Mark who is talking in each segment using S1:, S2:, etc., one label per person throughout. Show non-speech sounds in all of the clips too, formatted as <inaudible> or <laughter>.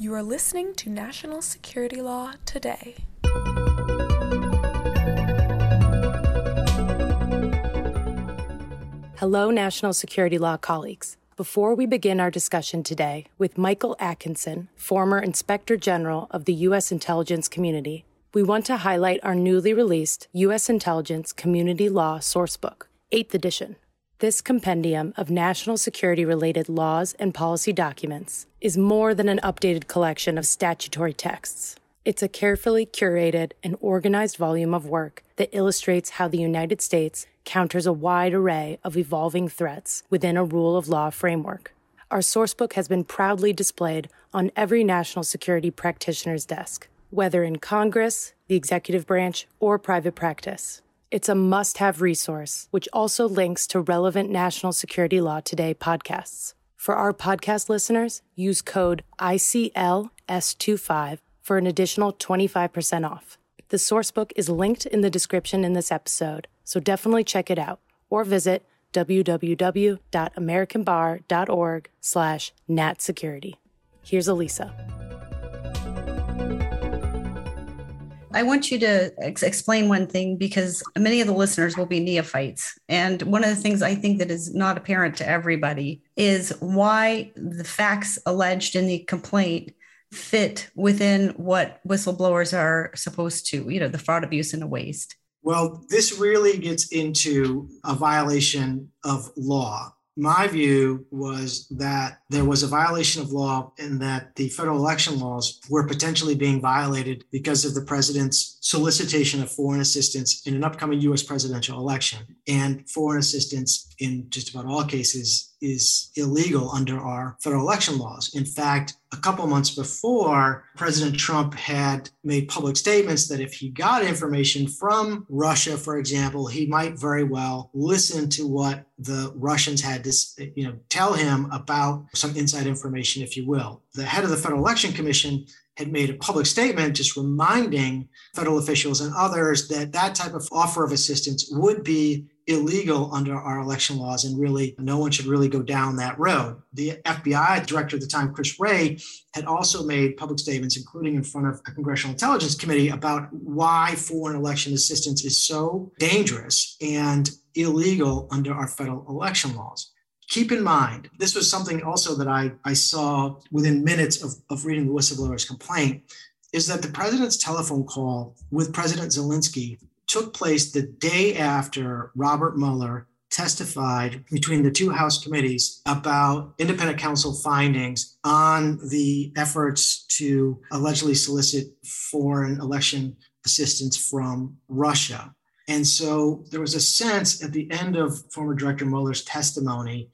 S1: You are listening to National Security Law Today.
S2: Hello, National Security Law colleagues. Before we begin our discussion today with Michael Atkinson, former Inspector General of the U.S. intelligence community, we want to highlight our newly released U.S. Intelligence Community Law Sourcebook, 8th edition. This compendium of national security related laws and policy documents is more than an updated collection of statutory texts. It's a carefully curated and organized volume of work that illustrates how the United States counters a wide array of evolving threats within a rule of law framework. Our sourcebook has been proudly displayed on every national security practitioner's desk, whether in Congress, the executive branch, or private practice. It's a must have resource, which also links to relevant National Security Law Today podcasts. For our podcast listeners, use code ICLS25 for an additional 25% off. The sourcebook is linked in the description in this episode, so definitely check it out or visit www.americanbar.org slash natsecurity. Here's Elisa.
S3: I want you to ex- explain one thing because many of the listeners will be neophytes. And one of the things I think that is not apparent to everybody is why the facts alleged in the complaint fit within what whistleblowers are supposed to, you know, the fraud, abuse, and the waste?
S4: Well, this really gets into a violation of law. My view was that there was a violation of law and that the federal election laws were potentially being violated because of the president's solicitation of foreign assistance in an upcoming US presidential election. And foreign assistance in just about all cases is illegal under our federal election laws. In fact, a couple months before, President Trump had made public statements that if he got information from Russia, for example, he might very well listen to what the Russians had to you know, tell him about some inside information, if you will. The head of the Federal Election Commission had made a public statement just reminding federal officials and others that that type of offer of assistance would be illegal under our election laws, and really no one should really go down that road. The FBI director at the time, Chris Wray, had also made public statements, including in front of a Congressional Intelligence Committee, about why foreign election assistance is so dangerous and illegal under our federal election laws. Keep in mind, this was something also that I, I saw within minutes of, of reading the whistleblower's complaint, is that the president's telephone call with President Zelensky took place the day after Robert Mueller testified between the two House committees about independent counsel findings on the efforts to allegedly solicit foreign election assistance from Russia. And so there was a sense at the end of former Director Mueller's testimony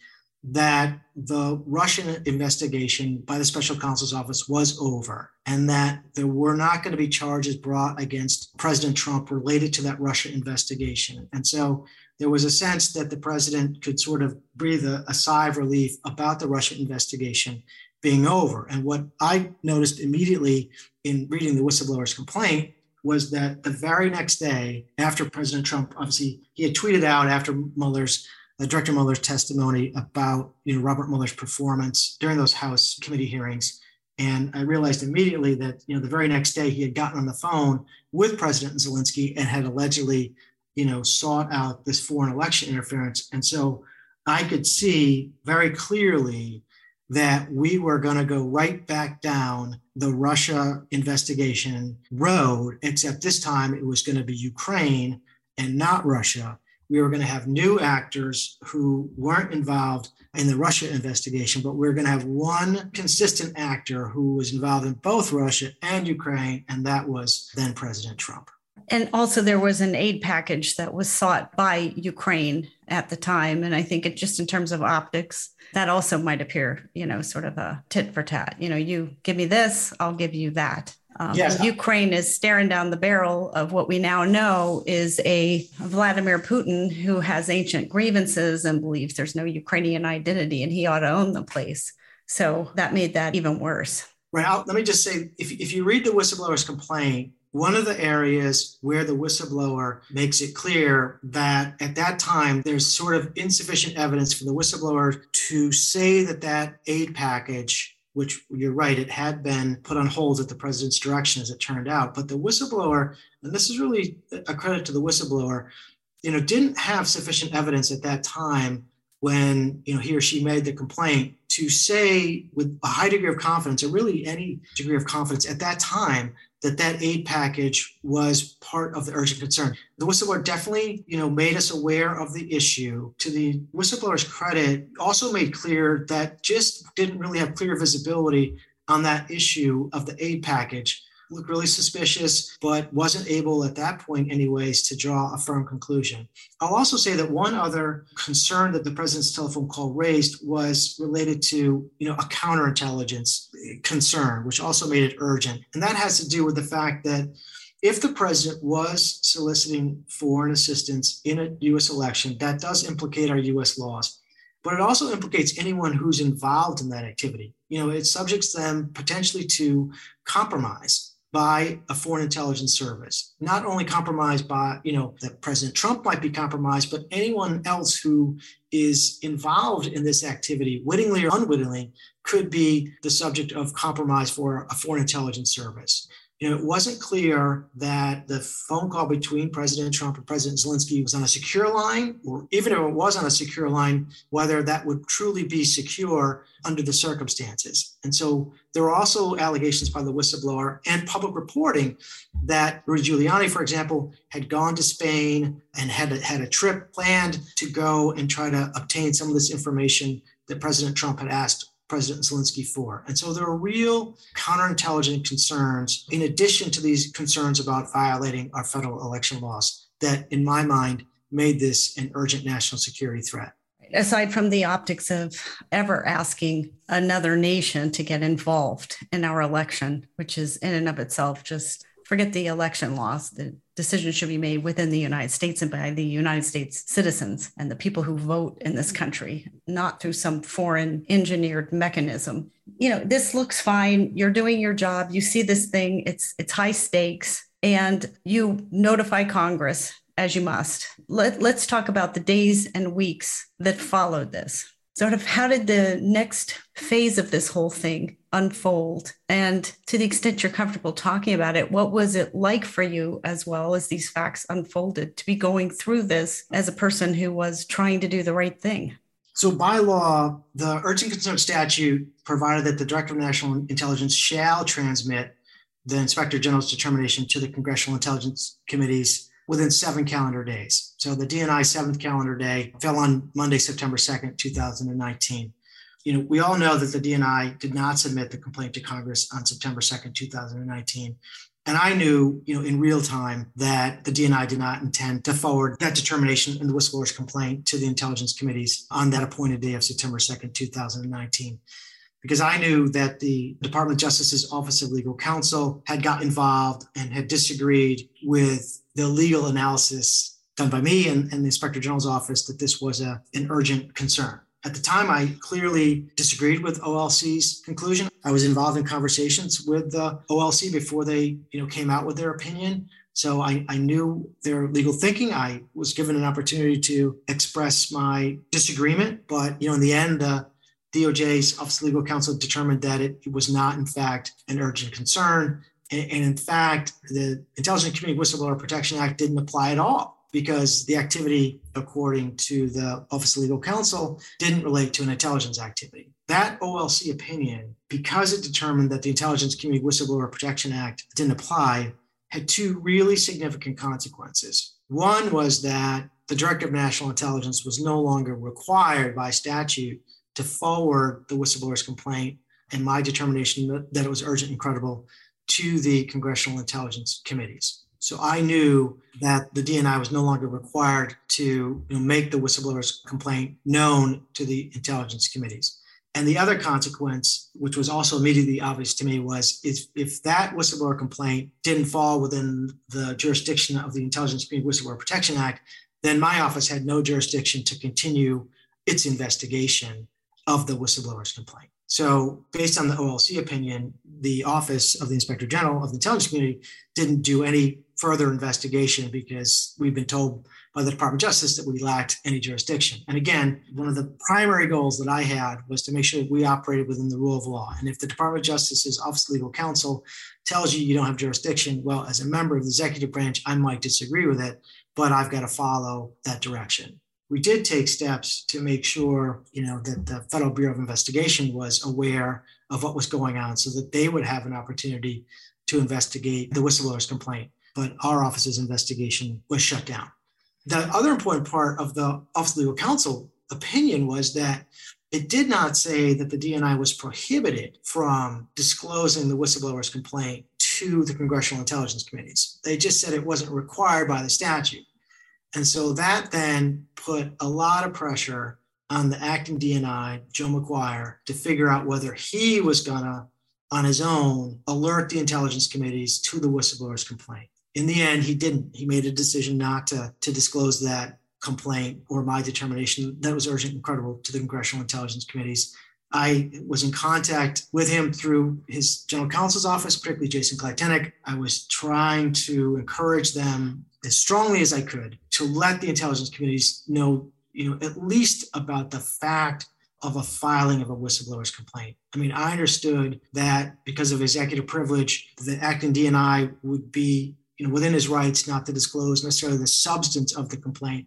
S4: that the Russian investigation by the special counsel's office was over and that there were not going to be charges brought against President Trump related to that Russia investigation. And so there was a sense that the president could sort of breathe a, a sigh of relief about the Russia investigation being over. And what I noticed immediately in reading the whistleblower's complaint was that the very next day after President Trump, obviously, he had tweeted out after Mueller's uh, Director Mueller's testimony about you know Robert Mueller's performance during those House committee hearings. And I realized immediately that you know the very next day he had gotten on the phone with President Zelensky and had allegedly you know sought out this foreign election interference. And so I could see very clearly that we were going to go right back down the Russia investigation road, except this time it was going to be Ukraine and not Russia we were going to have new actors who weren't involved in the Russia investigation, but we are going to have one consistent actor who was involved in both Russia and Ukraine, and that was then President Trump.
S3: And also, there was an aid package that was sought by Ukraine at the time. And I think it just in terms of optics, that also might appear, you know, sort of a tit for tat. You know, you give me this, I'll give you that. Um, yes. Ukraine is staring down the barrel of what we now know is a Vladimir Putin who has ancient grievances and believes there's no Ukrainian identity and he ought to own the place. So that made that even worse.
S4: Right. I'll, let me just say if, if you read the whistleblower's complaint, one of the areas where the whistleblower makes it clear that at that time there's sort of insufficient evidence for the whistleblower to say that that aid package which you're right, it had been put on hold at the president's direction, as it turned out. But the whistleblower, and this is really a credit to the whistleblower, you know, didn't have sufficient evidence at that time when you know he or she made the complaint to say with a high degree of confidence or really any degree of confidence at that time that that aid package was part of the urgent concern. The whistleblower definitely you know made us aware of the issue. To the whistleblower's credit also made clear that just didn't really have clear visibility on that issue of the aid package looked really suspicious, but wasn't able at that point, anyways, to draw a firm conclusion. I'll also say that one other concern that the president's telephone call raised was related to, you know, a counterintelligence concern, which also made it urgent. And that has to do with the fact that if the president was soliciting foreign assistance in a US election, that does implicate our US laws. But it also implicates anyone who's involved in that activity. You know, it subjects them potentially to compromise by a foreign intelligence service, not only compromised by, you know, that President Trump might be compromised, but anyone else who is involved in this activity, wittingly or unwittingly, could be the subject of compromise for a foreign intelligence service you know, it wasn't clear that the phone call between President Trump and President Zelensky was on a secure line, or even if it was on a secure line, whether that would truly be secure under the circumstances. And so there were also allegations by the whistleblower and public reporting that Rudy Giuliani, for example, had gone to Spain and had a, had a trip planned to go and try to obtain some of this information that President Trump had asked President Zelensky for. And so there are real counterintelligence concerns, in addition to these concerns about violating our federal election laws, that, in my mind, made this an urgent national security threat.
S3: Aside from the optics of ever asking another nation to get involved in our election, which is in and of itself just forget the election laws. The decision should be made within the United States and by the United States citizens and the people who vote in this country, not through some foreign engineered mechanism. You know, this looks fine. You're doing your job. You see this thing, it's it's high stakes and you notify Congress as you must. Let, let's talk about the days and weeks that followed this sort of how did the next phase of this whole thing unfold? And to the extent you're comfortable talking about it, what was it like for you as well as these facts unfolded to be going through this as a person who was trying to do the right thing?
S4: So, by law, the urgent concern statute provided that the Director of National Intelligence shall transmit the Inspector General's determination to the Congressional Intelligence Committees within seven calendar days. So the DNI seventh calendar day fell on Monday, September 2nd, 2019. You know, we all know that the DNI did not submit the complaint to Congress on September 2nd, 2019. And I knew, you know, in real time that the DNI did not intend to forward that determination in the whistleblower's complaint to the intelligence committees on that appointed day of September 2nd, 2019 because I knew that the Department of Justice's Office of Legal Counsel had got involved and had disagreed with the legal analysis done by me and, and the Inspector General's office that this was a, an urgent concern. At the time, I clearly disagreed with OLC's conclusion. I was involved in conversations with the OLC before they, you know, came out with their opinion. So I, I knew their legal thinking. I was given an opportunity to express my disagreement, but you know, in the end, the DOJ's Office of Legal Counsel determined that it, was not, in fact, an urgent concern. And, and in fact, the Intelligence Community Whistleblower Protection Act didn't apply at all because the activity, according to the Office of Legal Counsel, didn't relate to an intelligence activity. That OLC opinion, because it determined that the Intelligence Community Whistleblower Protection Act didn't apply, had two really significant consequences. One was that the Director of National Intelligence was no longer required by statute to forward the whistleblower's complaint and my determination that it was urgent and credible to the congressional intelligence committees. So I knew that the DNI was no longer required to you know, make the whistleblower's complaint known to the intelligence committees. And the other consequence, which was also immediately obvious to me, was if, if that whistleblower complaint didn't fall within the jurisdiction of the Intelligence Community Whistleblower Protection Act, then my office had no jurisdiction to continue its investigation of the whistleblower's complaint. So, based on the OLC opinion, the Office of the Inspector General of the Intelligence Community didn't do any further investigation because we've been told by the Department of Justice that we lacked any jurisdiction. And again, one of the primary goals that I had was to make sure we operated within the rule of law. And if the Department of Justice's Office of Legal Counsel tells you you don't have jurisdiction, well, as a member of the executive branch, I might disagree with it, but I've got to follow that direction we did take steps to make sure, you know, that the Federal Bureau of Investigation was aware of what was going on so that they would have an opportunity to investigate the whistleblower's complaint. But our office's investigation was shut down. The other important part of the Office of Legal Counsel opinion was that it did not say that the DNI was prohibited from disclosing the whistleblower's complaint to the Congressional Intelligence Committees. They just said it wasn't required by the statute. And so that then put a lot of pressure on the acting DNI, Joe Maguire, to figure out whether he was going to, on his own, alert the intelligence committees to the whistleblower's complaint. In the end, he didn't. He made a decision not to, to disclose that complaint or my determination that was urgent and credible to the congressional intelligence committees. I was in contact with him through his general counsel's office, particularly Jason Klitenic. I was trying to encourage them as strongly as I could to let the intelligence committees know, you know, at least about the fact of a filing of a whistleblower's complaint. I mean, I understood that because of executive privilege, the acting DNI would be, you know, within his rights not to disclose necessarily the substance of the complaint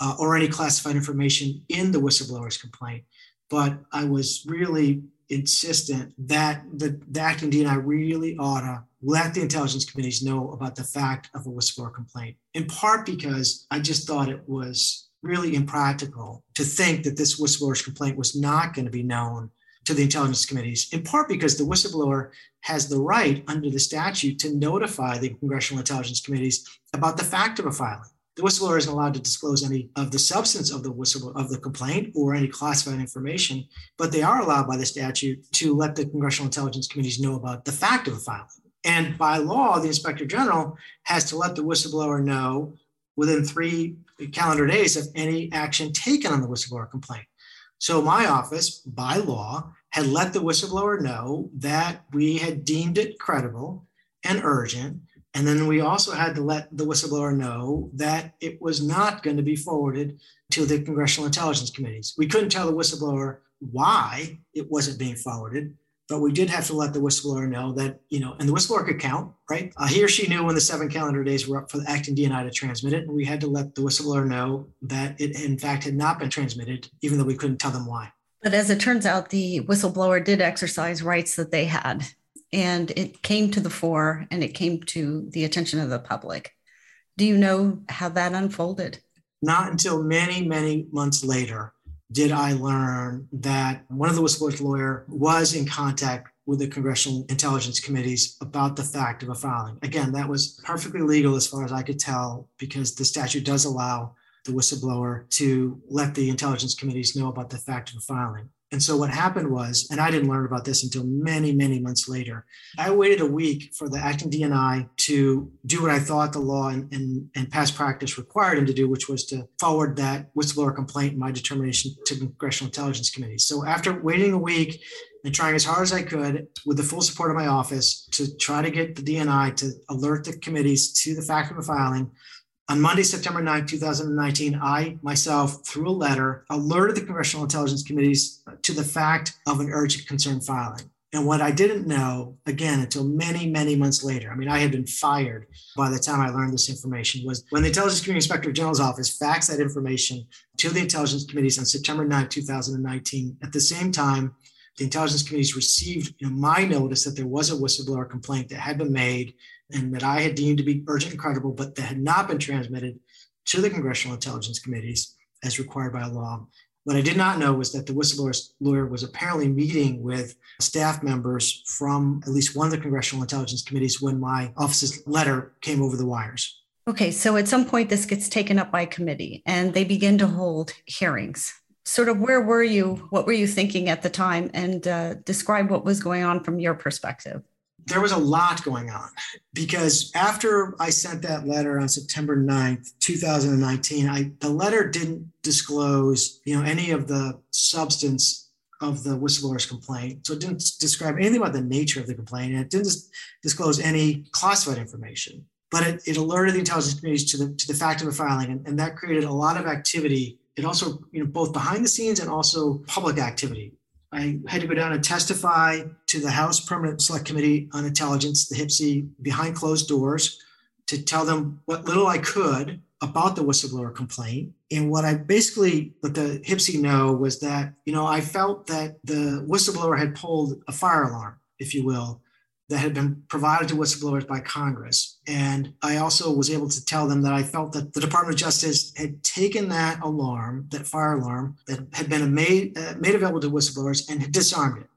S4: uh, or any classified information in the whistleblower's complaint. But I was really insistent that the, the acting DNI really ought to let the intelligence committees know about the fact of a whistleblower complaint, in part because I just thought it was really impractical to think that this whistleblower's complaint was not going to be known to the intelligence committees, in part because the whistleblower has the right under the statute to notify the congressional intelligence committees about the fact of a filing. The whistleblower isn't allowed to disclose any of the substance of the of the complaint or any classified information, but they are allowed by the statute to let the congressional intelligence committees know about the fact of a filing. And by law, the inspector general has to let the whistleblower know within three calendar days of any action taken on the whistleblower complaint. So my office, by law, had let the whistleblower know that we had deemed it credible and urgent and then we also had to let the whistleblower know that it was not going to be forwarded to the congressional intelligence committees. We couldn't tell the whistleblower why it wasn't being forwarded, but we did have to let the whistleblower know that, you know, and the whistleblower could count, right? Uh, he or she knew when the seven calendar days were up for the acting DNI to transmit it. And we had to let the whistleblower know that it, in fact, had not been transmitted, even though we couldn't tell them why.
S3: But as it turns out, the whistleblower did exercise rights that they had and it came to the fore and it came to the attention of the public. Do you know how that unfolded?
S4: Not until many, many months later did I learn that one of the whistleblowers lawyer was in contact with the congressional intelligence committees about the fact of a filing. Again, that was perfectly legal as far as I could tell because the statute does allow the whistleblower to let the intelligence committees know about the fact of a filing. And so what happened was, and I didn't learn about this until many, many months later. I waited a week for the acting DNI to do what I thought the law and, and, and past practice required him to do, which was to forward that whistleblower complaint my determination to congressional intelligence committees. So after waiting a week and trying as hard as I could with the full support of my office to try to get the DNI to alert the committees to the fact of the filing, on Monday, September 9, 2019, I myself, through a letter, alerted the Congressional Intelligence Committees to the fact of an urgent concern filing. And what I didn't know, again, until many, many months later, I mean, I had been fired by the time I learned this information, was when the Intelligence Community Inspector General's office faxed that information to the Intelligence Committees on September 9, 2019. At the same time, the Intelligence Committees received you know, my notice that there was a whistleblower complaint that had been made and that I had deemed to be urgent and credible, but that had not been transmitted to the Congressional Intelligence Committees as required by law. What I did not know was that the whistleblower lawyer was apparently meeting with staff members from at least one of the Congressional Intelligence Committees when my office's letter came over the wires.
S3: Okay, so at some point this gets taken up by committee and they begin to hold hearings. Sort of where were you? What were you thinking at the time? And uh, describe what was going on from your perspective
S4: there was a lot going on because after I sent that letter on September 9th, 2019, I the letter didn't disclose, you know, any of the substance of the whistleblower's complaint. So it didn't describe anything about the nature of the complaint, and it didn't disclose any classified information. But it, it alerted the intelligence communities to the to the fact of a filing, and, and that created a lot of activity. It also, you know, both behind the scenes and also public activity. I had to go down and testify to the House Permanent Select Committee on Intelligence, the HPSCI, behind closed doors to tell them what little I could about the whistleblower complaint. And what I basically let the HPSCI know was that, you know, I felt that the whistleblower had pulled a fire alarm, if you will, that had been provided to whistleblowers by Congress. And I also was able to tell them that I felt that the Department of Justice had taken that alarm, that fire alarm that had been made, uh, made available to whistleblowers and had disarmed it,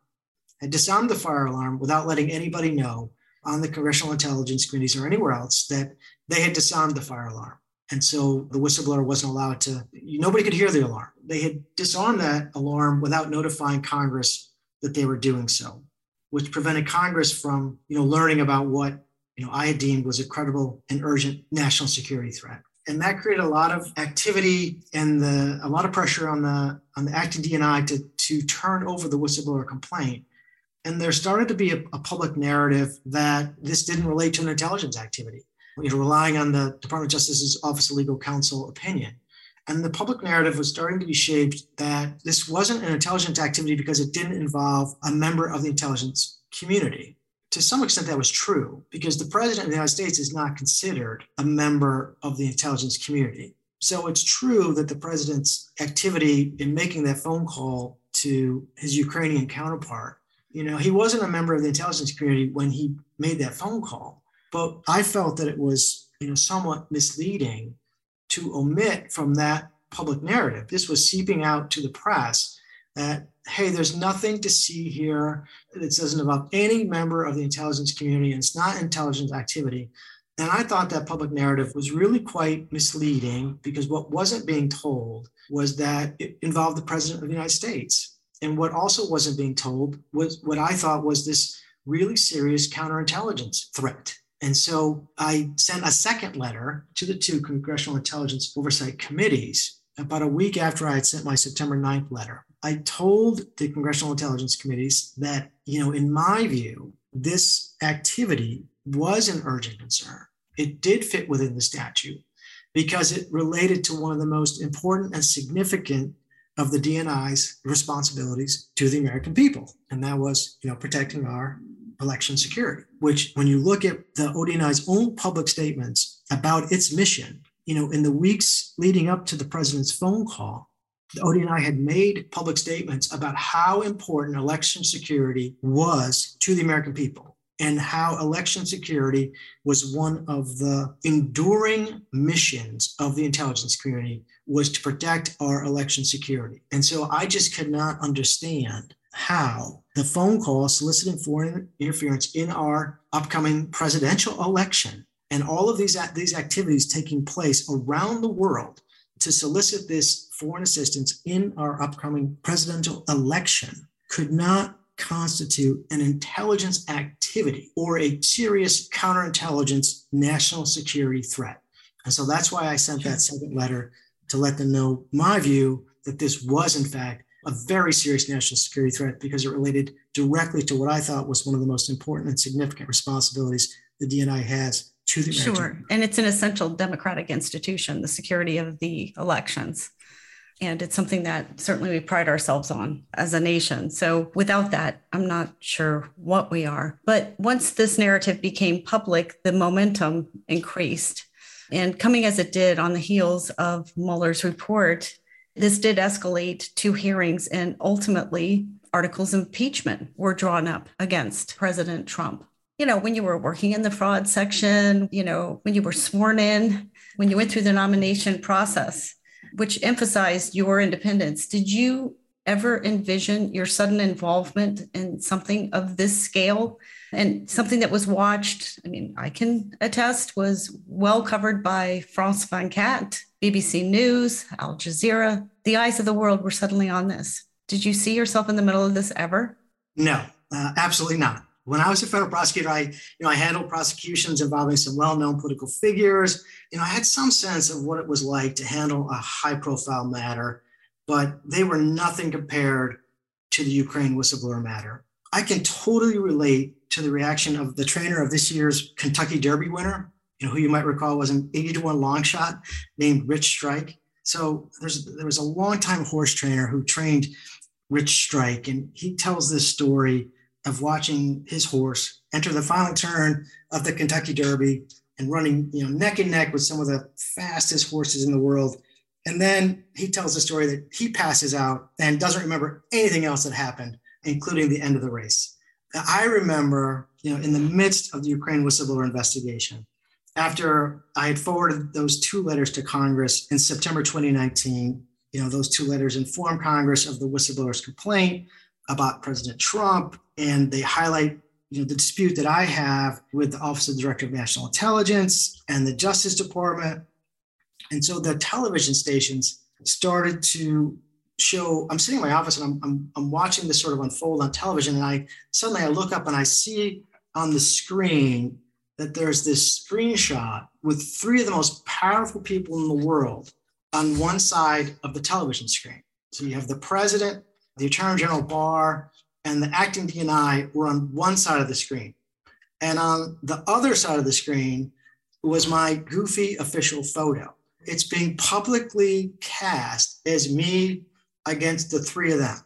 S4: had disarmed the fire alarm without letting anybody know on the congressional intelligence committees or anywhere else that they had disarmed the fire alarm. And so the whistleblower wasn't allowed to, nobody could hear the alarm. They had disarmed that alarm without notifying Congress that they were doing so, which prevented Congress from, you know, learning about what, you know, I had deemed was a credible and urgent national security threat. And that created a lot of activity and the, a lot of pressure on the on the acting DNI to, to turn over the whistleblower complaint. And there started to be a, a public narrative that this didn't relate to an intelligence activity you know, relying on the Department of Justice's Office of Legal Counsel opinion. And the public narrative was starting to be shaped that this wasn't an intelligence activity because it didn't involve a member of the intelligence community. To some extent, that was true because the president of the United States is not considered a member of the intelligence community. So it's true that the president's activity in making that phone call to his Ukrainian counterpart, you know, he wasn't a member of the intelligence community when he made that phone call but I felt that it was, you know, somewhat misleading to omit from that public narrative. This was seeping out to the press that, hey, there's nothing to see here that doesn't involve any member of the intelligence community and it's not intelligence activity. And I thought that public narrative was really quite misleading because what wasn't being told was that it involved the president of the United States. And what also wasn't being told was what I thought was this really serious counterintelligence threat and so I sent a second letter to the two Congressional Intelligence Oversight Committees about a week after I had sent my September 9th letter. I told the Congressional Intelligence Committees that, you know, in my view, this activity was an urgent concern. It did fit within the statute because it related to one of the most important and significant of the DNI's responsibilities to the American people. And that was, you know, protecting our election security, which when you look at the ODNI's own public statements about its mission, you know, in the weeks leading up to the president's phone call, the ODNI had made public statements about how important election security was to the American people and how election security was one of the enduring missions of the intelligence community was to protect our election security. And so I just could not understand how the phone call soliciting foreign interference in our upcoming presidential election and all of these, these activities taking place around the world to solicit this foreign assistance in our upcoming presidential election could not constitute an intelligence activity or a serious counterintelligence national security threat. And so that's why I sent that second letter to let them know my view that this was, in fact, a very serious national security threat because it related directly to what I thought was one of the most important and significant responsibilities the DNI has to the
S3: American. Sure. And it's an essential democratic institution, the security of the elections. And it's something that certainly we pride ourselves on as a nation. So without that, I'm not sure what we are. But once this narrative became public, the momentum increased. And coming as it did on the heels of Mueller's report, this did escalate to hearings, and ultimately, articles of impeachment were drawn up against President Trump. You know, when you were working in the fraud section, you know, when you were sworn in, when you went through the nomination process, which emphasized your independence, did you ever envision your sudden involvement in something of this scale and something that was watched? I mean, I can attest was well covered by France 24 BBC News, Al Jazeera. The eyes of the world were suddenly on this. Did you see yourself in the middle of this ever?
S4: No, uh, absolutely not. When I was a federal prosecutor, I, you know, I handled prosecutions involving some well-known political figures. You know, I had some sense of what it was like to handle a high-profile matter, but they were nothing compared to the Ukraine whistleblower matter. I can totally relate to the reaction of the trainer of this year's Kentucky Derby winner, you know, who you might recall was an 80 to 1 long shot named Rich Strike. So there's there was a longtime horse trainer who trained Rich Strike, and he tells this story of watching his horse enter the final turn of the Kentucky Derby and running, you know, neck and neck with some of the fastest horses in the world. And then he tells the story that he passes out and doesn't remember anything else that happened, including the end of the race. I remember, you know, in the midst of the Ukraine whistleblower investigation, after I had forwarded those two letters to Congress in September 2019, you know, those two letters informed Congress of the whistleblower's complaint about President Trump, and they highlight you know, the dispute that I have with the Office of the Director of National Intelligence and the Justice Department. And so the television stations started to show, I'm sitting in my office and I'm, I'm, I'm watching this sort of unfold on television. And I suddenly I look up and I see on the screen that there's this screenshot with three of the most powerful people in the world on one side of the television screen. So you have the president, the Attorney General Barr, and the acting DNI were on one side of the screen. And on the other side of the screen was my goofy official photo. It's being publicly cast as me against the three of them.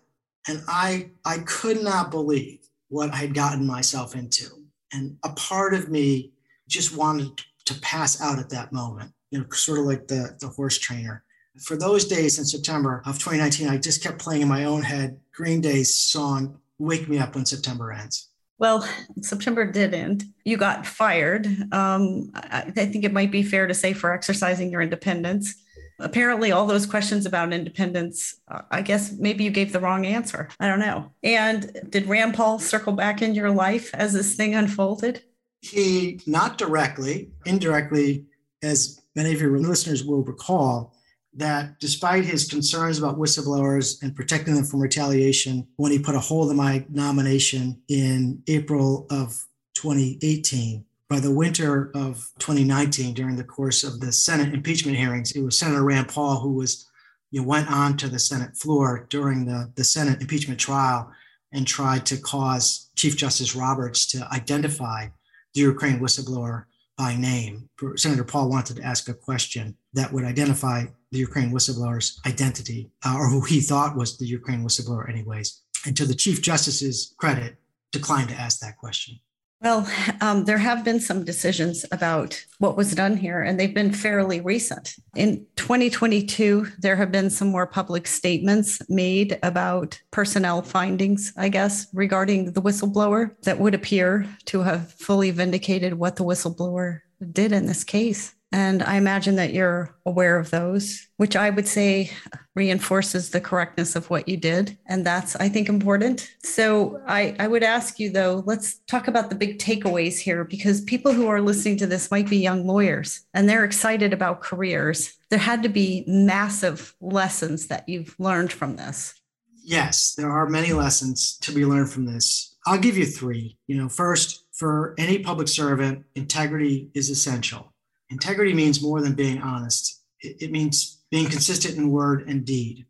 S4: And I, I could not believe what I had gotten myself into. And a part of me just wanted to pass out at that moment, you know, sort of like the, the horse trainer. For those days in September of 2019, I just kept playing in my own head Green Day's song, wake me up when September ends.
S3: Well, September did end. You got fired. Um, I, I think it might be fair to say for exercising your independence. Apparently, all those questions about independence, I guess maybe you gave the wrong answer. I don't know. And did Rand Paul circle back in your life as this thing unfolded?
S4: He, not directly, indirectly, as many of your listeners will recall, that despite his concerns about whistleblowers and protecting them from retaliation, when he put a hold on my nomination in April of 2018, by the winter of 2019, during the course of the Senate impeachment hearings, it was Senator Rand Paul who was, you know, went on to the Senate floor during the, the Senate impeachment trial and tried to cause Chief Justice Roberts to identify the Ukraine whistleblower by name. Senator Paul wanted to ask a question that would identify the Ukraine whistleblower's identity, uh, or who he thought was the Ukraine whistleblower, anyways. And to the Chief Justice's credit, declined to ask that question.
S3: Well, um, there have been some decisions about what was done here, and they've been fairly recent. In 2022, there have been some more public statements made about personnel findings, I guess, regarding the whistleblower that would appear to have fully vindicated what the whistleblower did in this case. And I imagine that you're aware of those, which I would say reinforces the correctness of what you did. And that's, I think, important. So I, I would ask you, though, let's talk about the big takeaways here, because people who are listening to this might be young lawyers and they're excited about careers. There had to be massive lessons that you've learned from this.
S4: Yes, there are many lessons to be learned from this. I'll give you three. You know, first, for any public servant, integrity is essential Integrity means more than being honest. It, it means being consistent in word and deed.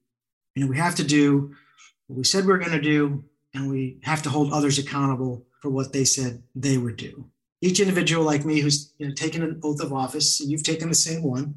S4: You know, we have to do what we said we are going to do, and we have to hold others accountable for what they said they would do. Each individual like me who's you know, taken an oath of office, and you've taken the same one,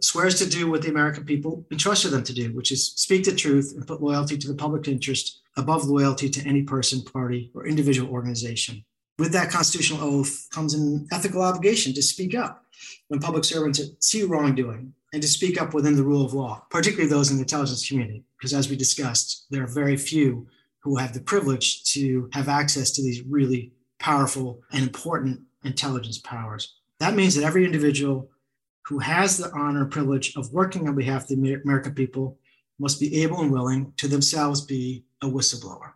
S4: swears to do what the American people entrusted them to do, which is speak the truth and put loyalty to the public interest above loyalty to any person, party, or individual organization. With that constitutional oath comes an ethical obligation to speak up when public servants see wrongdoing and to speak up within the rule of law, particularly those in the intelligence community, because as we discussed, there are very few who have the privilege to have access to these really powerful and important intelligence powers. That means that every individual who has the honor and privilege of working on behalf of the American people must be able and willing to themselves be a whistleblower.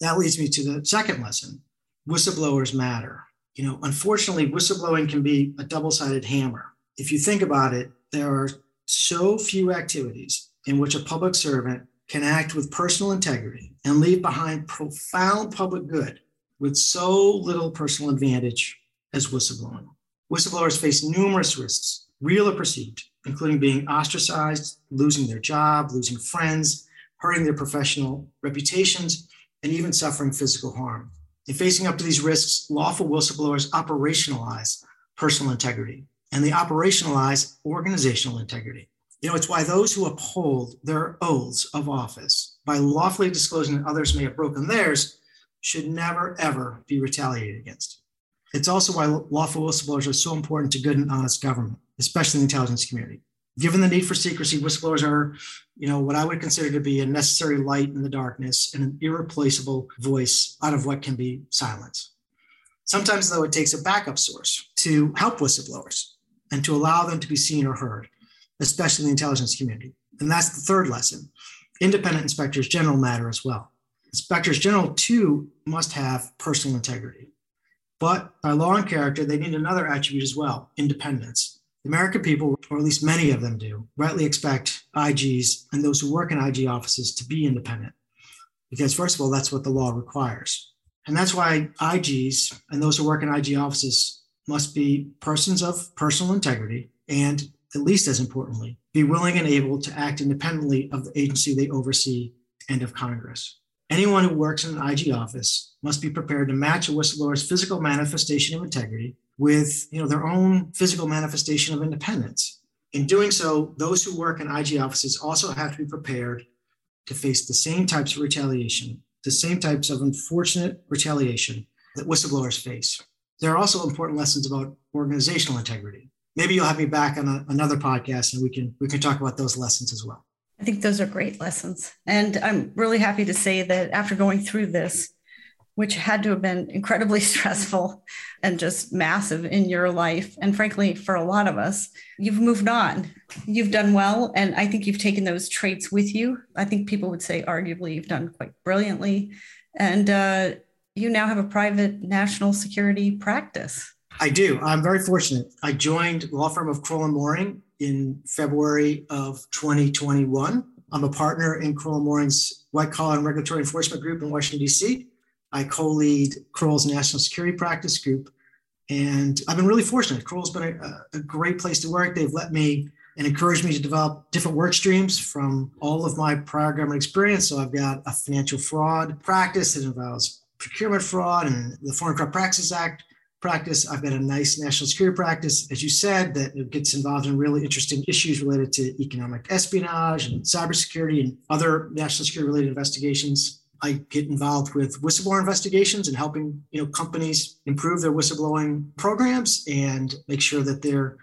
S4: That leads me to the second lesson whistleblowers matter you know, unfortunately, whistleblowing can be a double sided hammer. If you think about it, there are so few activities in which a public servant can act with personal integrity and leave behind profound public good with so little personal advantage as whistleblowing. Whistleblowers face numerous risks, real or perceived, including being ostracized, losing their job, losing friends, hurting their professional reputations, and even suffering physical harm. In facing up to these risks, lawful whistleblowers operationalize personal integrity and they operationalize organizational integrity. You know, it's why those who uphold their oaths of office by lawfully disclosing that others may have broken theirs should never, ever be retaliated against. It's also why lawful whistleblowers are so important to good and honest government, especially in the intelligence community. Given the need for secrecy, whistleblowers are, you know, what I would consider to be a necessary light in the darkness and an irreplaceable voice out of what can be silence. Sometimes, though, it takes a backup source to help whistleblowers and to allow them to be seen or heard, especially in the intelligence community. And that's the third lesson. Independent inspectors general matter as well. Inspectors general, too, must have personal integrity. But by law and character, they need another attribute as well independence. The American people, or at least many of them do, rightly expect IGs and those who work in IG offices to be independent. Because, first of all, that's what the law requires. And that's why IGs and those who work in IG offices must be persons of personal integrity and, at least as importantly, be willing and able to act independently of the agency they oversee and of Congress. Anyone who works in an IG office must be prepared to match a whistleblower's physical manifestation of integrity with you know, their own physical manifestation of independence. In doing so, those who work in IG offices also have to be prepared to face the same types of retaliation, the same types of unfortunate retaliation that whistleblowers face. There are also important lessons about organizational integrity. Maybe you'll have me back on a, another podcast and we can we can talk about those lessons as well.
S3: I think those are great lessons. And I'm really happy to say that after going through this, which had to have been incredibly <laughs> stressful and just massive in your life. And frankly, for a lot of us, you've moved on. You've done well. And I think you've taken those traits with you. I think people would say, arguably, you've done quite brilliantly. And uh, you now have a private national security practice.
S4: I do. I'm very fortunate. I joined law firm of Crowell and Moring in February of 2021. I'm a partner in Crowell and Moring's White Collar and Regulatory Enforcement Group in Washington, D.C. I co-lead Crowell's National Security Practice Group. And I've been really fortunate. Crowell's been a, a great place to work. They've let me and encouraged me to develop different work streams from all of my prior government experience. So I've got a financial fraud practice that involves procurement fraud and the Foreign Corrupt Practices Act practice. I've got a nice national security practice, as you said, that gets involved in really interesting issues related to economic espionage and cybersecurity and other national security related investigations. I get involved with whistleblower investigations and helping you know companies improve their whistleblowing programs and make sure that they're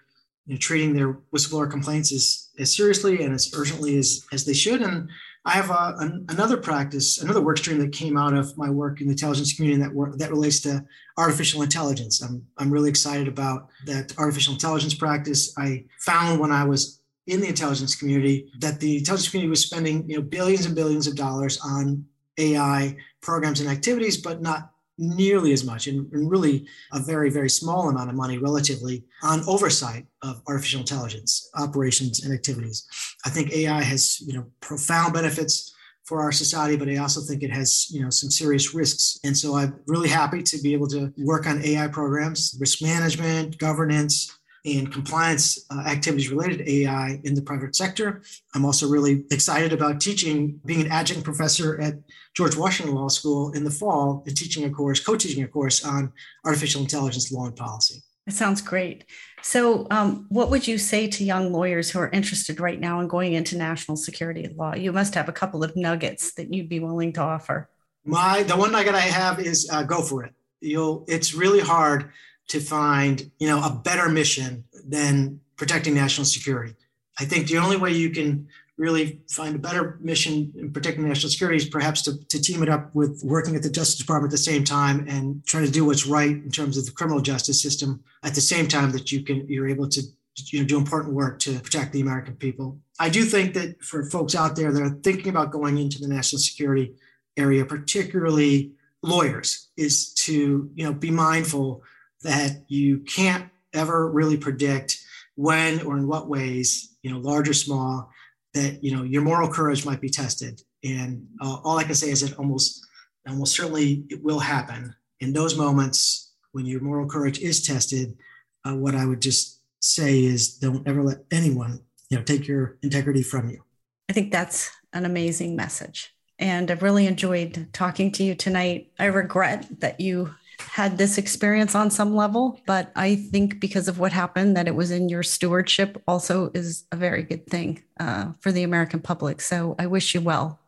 S4: you know, treating their whistleblower complaints as, as seriously and as urgently as, as they should. And I have a, an, another practice, another work stream that came out of my work in the intelligence community that work, that relates to artificial intelligence. I'm, I'm really excited about that artificial intelligence practice. I found when I was in the intelligence community that the intelligence community was spending you know billions and billions of dollars on AI programs and activities, but not nearly as much and, and, really a very, very small amount of money relatively on oversight of artificial intelligence operations and activities. I think AI has, you know, profound benefits for our society, but I also think it has, you know, some serious risks. And so I'm really happy to be able to work on AI programs, risk management, governance, and compliance uh, activities related to AI in the private sector. I'm also really excited about teaching, being an adjunct professor at George Washington Law School in the fall and teaching a course, co teaching a course on artificial intelligence law and policy.
S3: It sounds great. So, um, what would you say to young lawyers who are interested right now in going into national security law? You must have a couple of nuggets that you'd be willing to offer.
S4: My the one nugget I have is uh, go for it. You'll. It's really hard to find you know a better mission than protecting national security. I think the only way you can really find a better mission in protecting national security is perhaps to, to team it up with working at the Justice Department at the same time and trying to do what's right in terms of the criminal justice system at the same time that you can you're able to you know do important work to protect the American people. I do think that for folks out there that are thinking about going into the national security area, particularly lawyers, is to you know be mindful that you can't ever really predict when or in what ways, you know, large or small, that you know your moral courage might be tested. And uh, all I can say is that almost, almost certainly it will happen in those moments when your moral courage is tested. Uh, what I would just say is, don't ever let anyone, you know, take your integrity from you.
S3: I think that's an amazing message. And I've really enjoyed talking to you tonight. I regret that you had this experience on some level, but I think because of what happened, that it was in your stewardship also is a very good thing uh, for the American public. So I wish you well.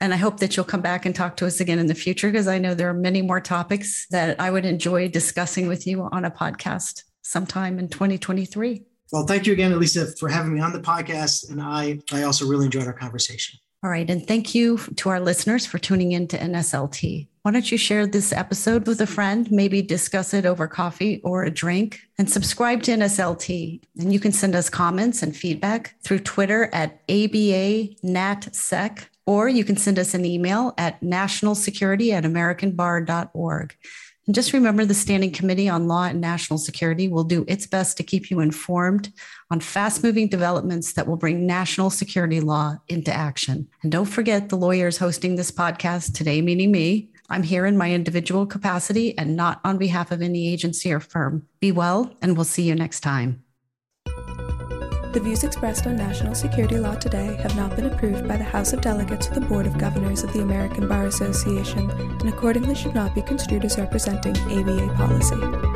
S3: And I hope that you'll come back and talk to us again in the future because I know there are many more topics that I would enjoy discussing with you on a podcast sometime in 2023.
S4: Well, thank you again, Elisa, for having me on the podcast. And I, I also really enjoyed our conversation.
S3: All right. And thank you to our listeners for tuning in to NSLT. Why don't you share this episode with a friend, maybe discuss it over coffee or a drink, and subscribe to NSLT. And you can send us comments and feedback through Twitter at ABANatSec, or you can send us an email at nationalsecurity at americanbar.org. And just remember the Standing Committee on Law and National Security will do its best to keep you informed on fast moving developments that will bring national security law into action. And don't forget the lawyers hosting this podcast today, meaning me. I'm here in my individual capacity and not on behalf of any agency or firm. Be well, and we'll see you next time.
S1: The views expressed on national security law today have not been approved by the House of Delegates or the Board of Governors of the American Bar Association and accordingly should not be construed as representing ABA policy.